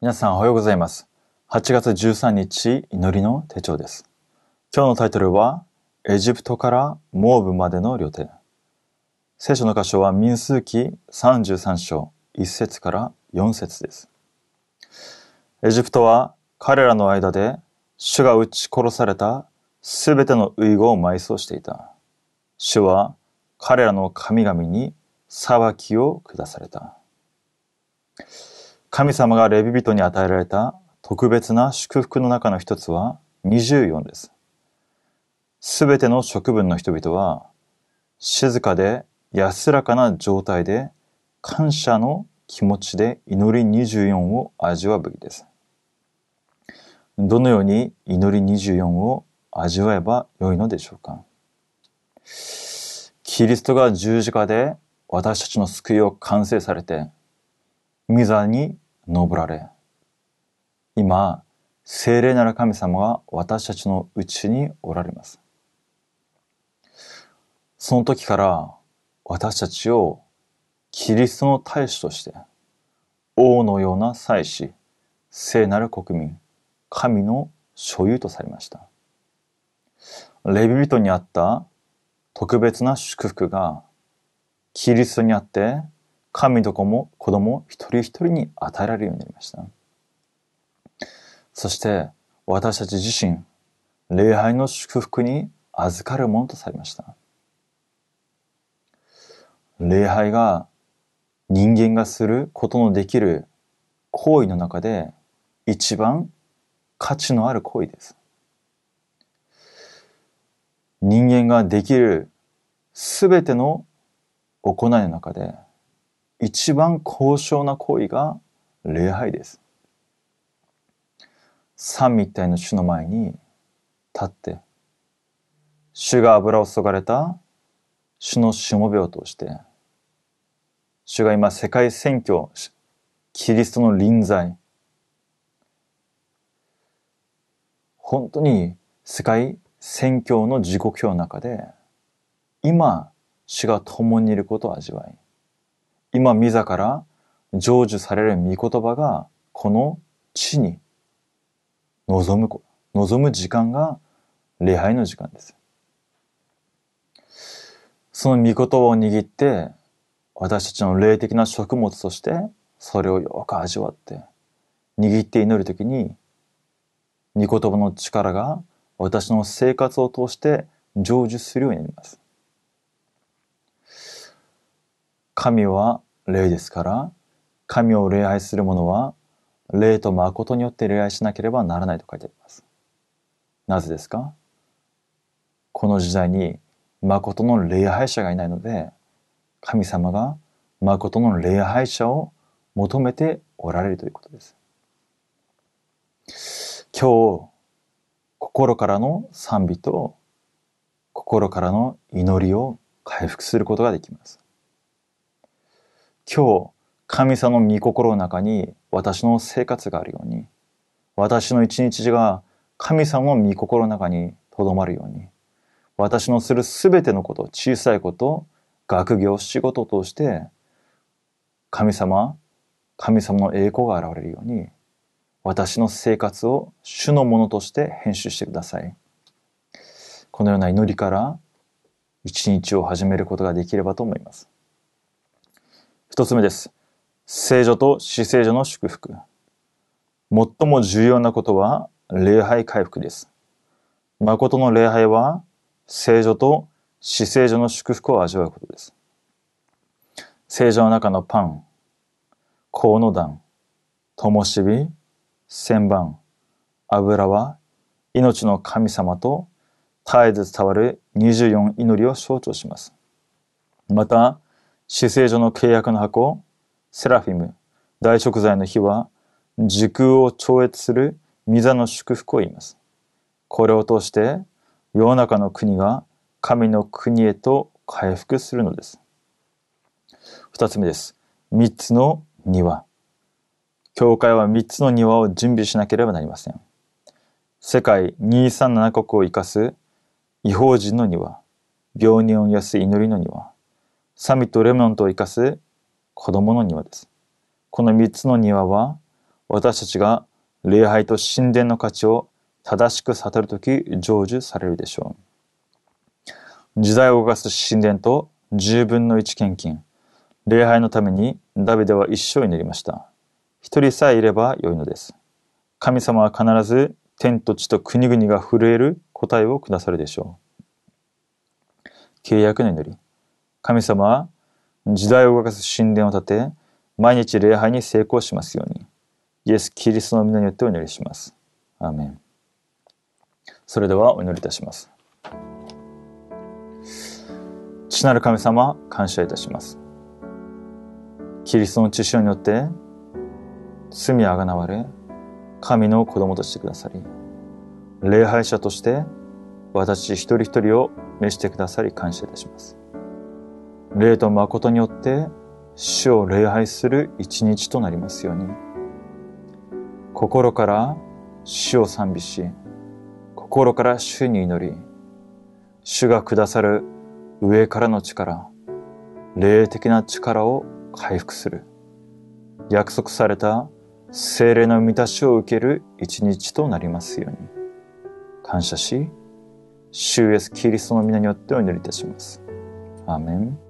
皆さんおはようございます。8月13日祈りの手帳です。今日のタイトルは、エジプトからモーブまでの旅程。聖書の箇所は民数記33章1節から4節です。エジプトは彼らの間で主が撃ち殺されたすべての遺語を埋葬していた。主は彼らの神々に裁きを下された。神様がレビ人に与えられた特別な祝福の中の一つは24です。すべての食分の人々は静かで安らかな状態で感謝の気持ちで祈り24を味わうべきです。どのように祈り24を味わえばよいのでしょうかキリストが十字架で私たちの救いを完成されて、御座に登られ、今、聖霊なる神様が私たちのうちにおられます。その時から私たちをキリストの大使として、王のような祭司、聖なる国民、神の所有とされました。レビ人にあった特別な祝福がキリストにあって神と子も子供一人一人に与えられるようになりました。そして私たち自身、礼拝の祝福に預かるものとされました。礼拝が人間がすることのできる行為の中で一番価値のある行為です。人間ができるすべての行いの中で一番高尚な行為が礼拝です。三密体の主の前に立って、主が油を注がれた主のしもべを通して、主が今世界選挙、キリストの臨在、本当に世界宣教の時刻表の中で、今、主が共にいることを味わい、今、自ら成就される御言葉が、この地に望む、望む時間が礼拝の時間です。その御言葉を握って、私たちの霊的な食物として、それをよく味わって、握って祈るときに、御言葉の力が私の生活を通して成就するようになります。神は霊ですから、神を礼拝する者は、霊と誠によって礼拝しなければならないと書いてあります。なぜですか？この時代に誠の礼拝者がいないので、神様が誠の礼拝者を求めておられるということです。今日、心からの賛美と心からの祈りを回復することができます。今日、神様の御心の中に私の生活があるように、私の一日が神様の御心の中に留まるように、私のするすべてのこと、小さいこと、学業、仕事を通して、神様、神様の栄光が現れるように、私の生活を主のものとして編集してください。このような祈りから一日を始めることができればと思います。一つ目です。聖女と死聖女の祝福。最も重要なことは礼拝回復です。誠の礼拝は聖女と死聖女の祝福を味わうことです。聖女の中のパン、香の段、灯火、千番、油は命の神様と絶えず伝わる24祈りを象徴します。また、死聖女の契約の箱、セラフィム、大食材の火は、時空を超越する御座の祝福を言います。これを通して、世の中の国が神の国へと回復するのです。二つ目です。三つの庭。教会は三つの庭を準備しなければなりません。世界237国を生かす違法人の庭、病人を癒す祈りの庭、サミットレモントを生かす子供の庭です。この三つの庭は私たちが礼拝と神殿の価値を正しく悟るとき成就されるでしょう。時代を動かす神殿と十分の一献金、礼拝のためにダビデは一生祈りました。一人さえいれば良いのです。神様は必ず天と地と国々が震える答えをくださるでしょう。契約の祈り。神様は時代を動かす神殿を建て、毎日礼拝に成功しますように、イエス・キリストの皆によってお祈りします。アーメン。それではお祈りいたします。父なる神様、感謝いたします。キリストの血潮によって罪あがなわれ、神の子供としてくださり、礼拝者として私一人一人を召してくださり感謝いたします。霊と誠によって主を礼拝する一日となりますように、心から主を賛美し、心から主に祈り、主がくださる上からの力、霊的な力を回復する。約束された精霊の満たしを受ける一日となりますように。感謝し、主イエスキリストの皆によってお祈りいたします。アーメン。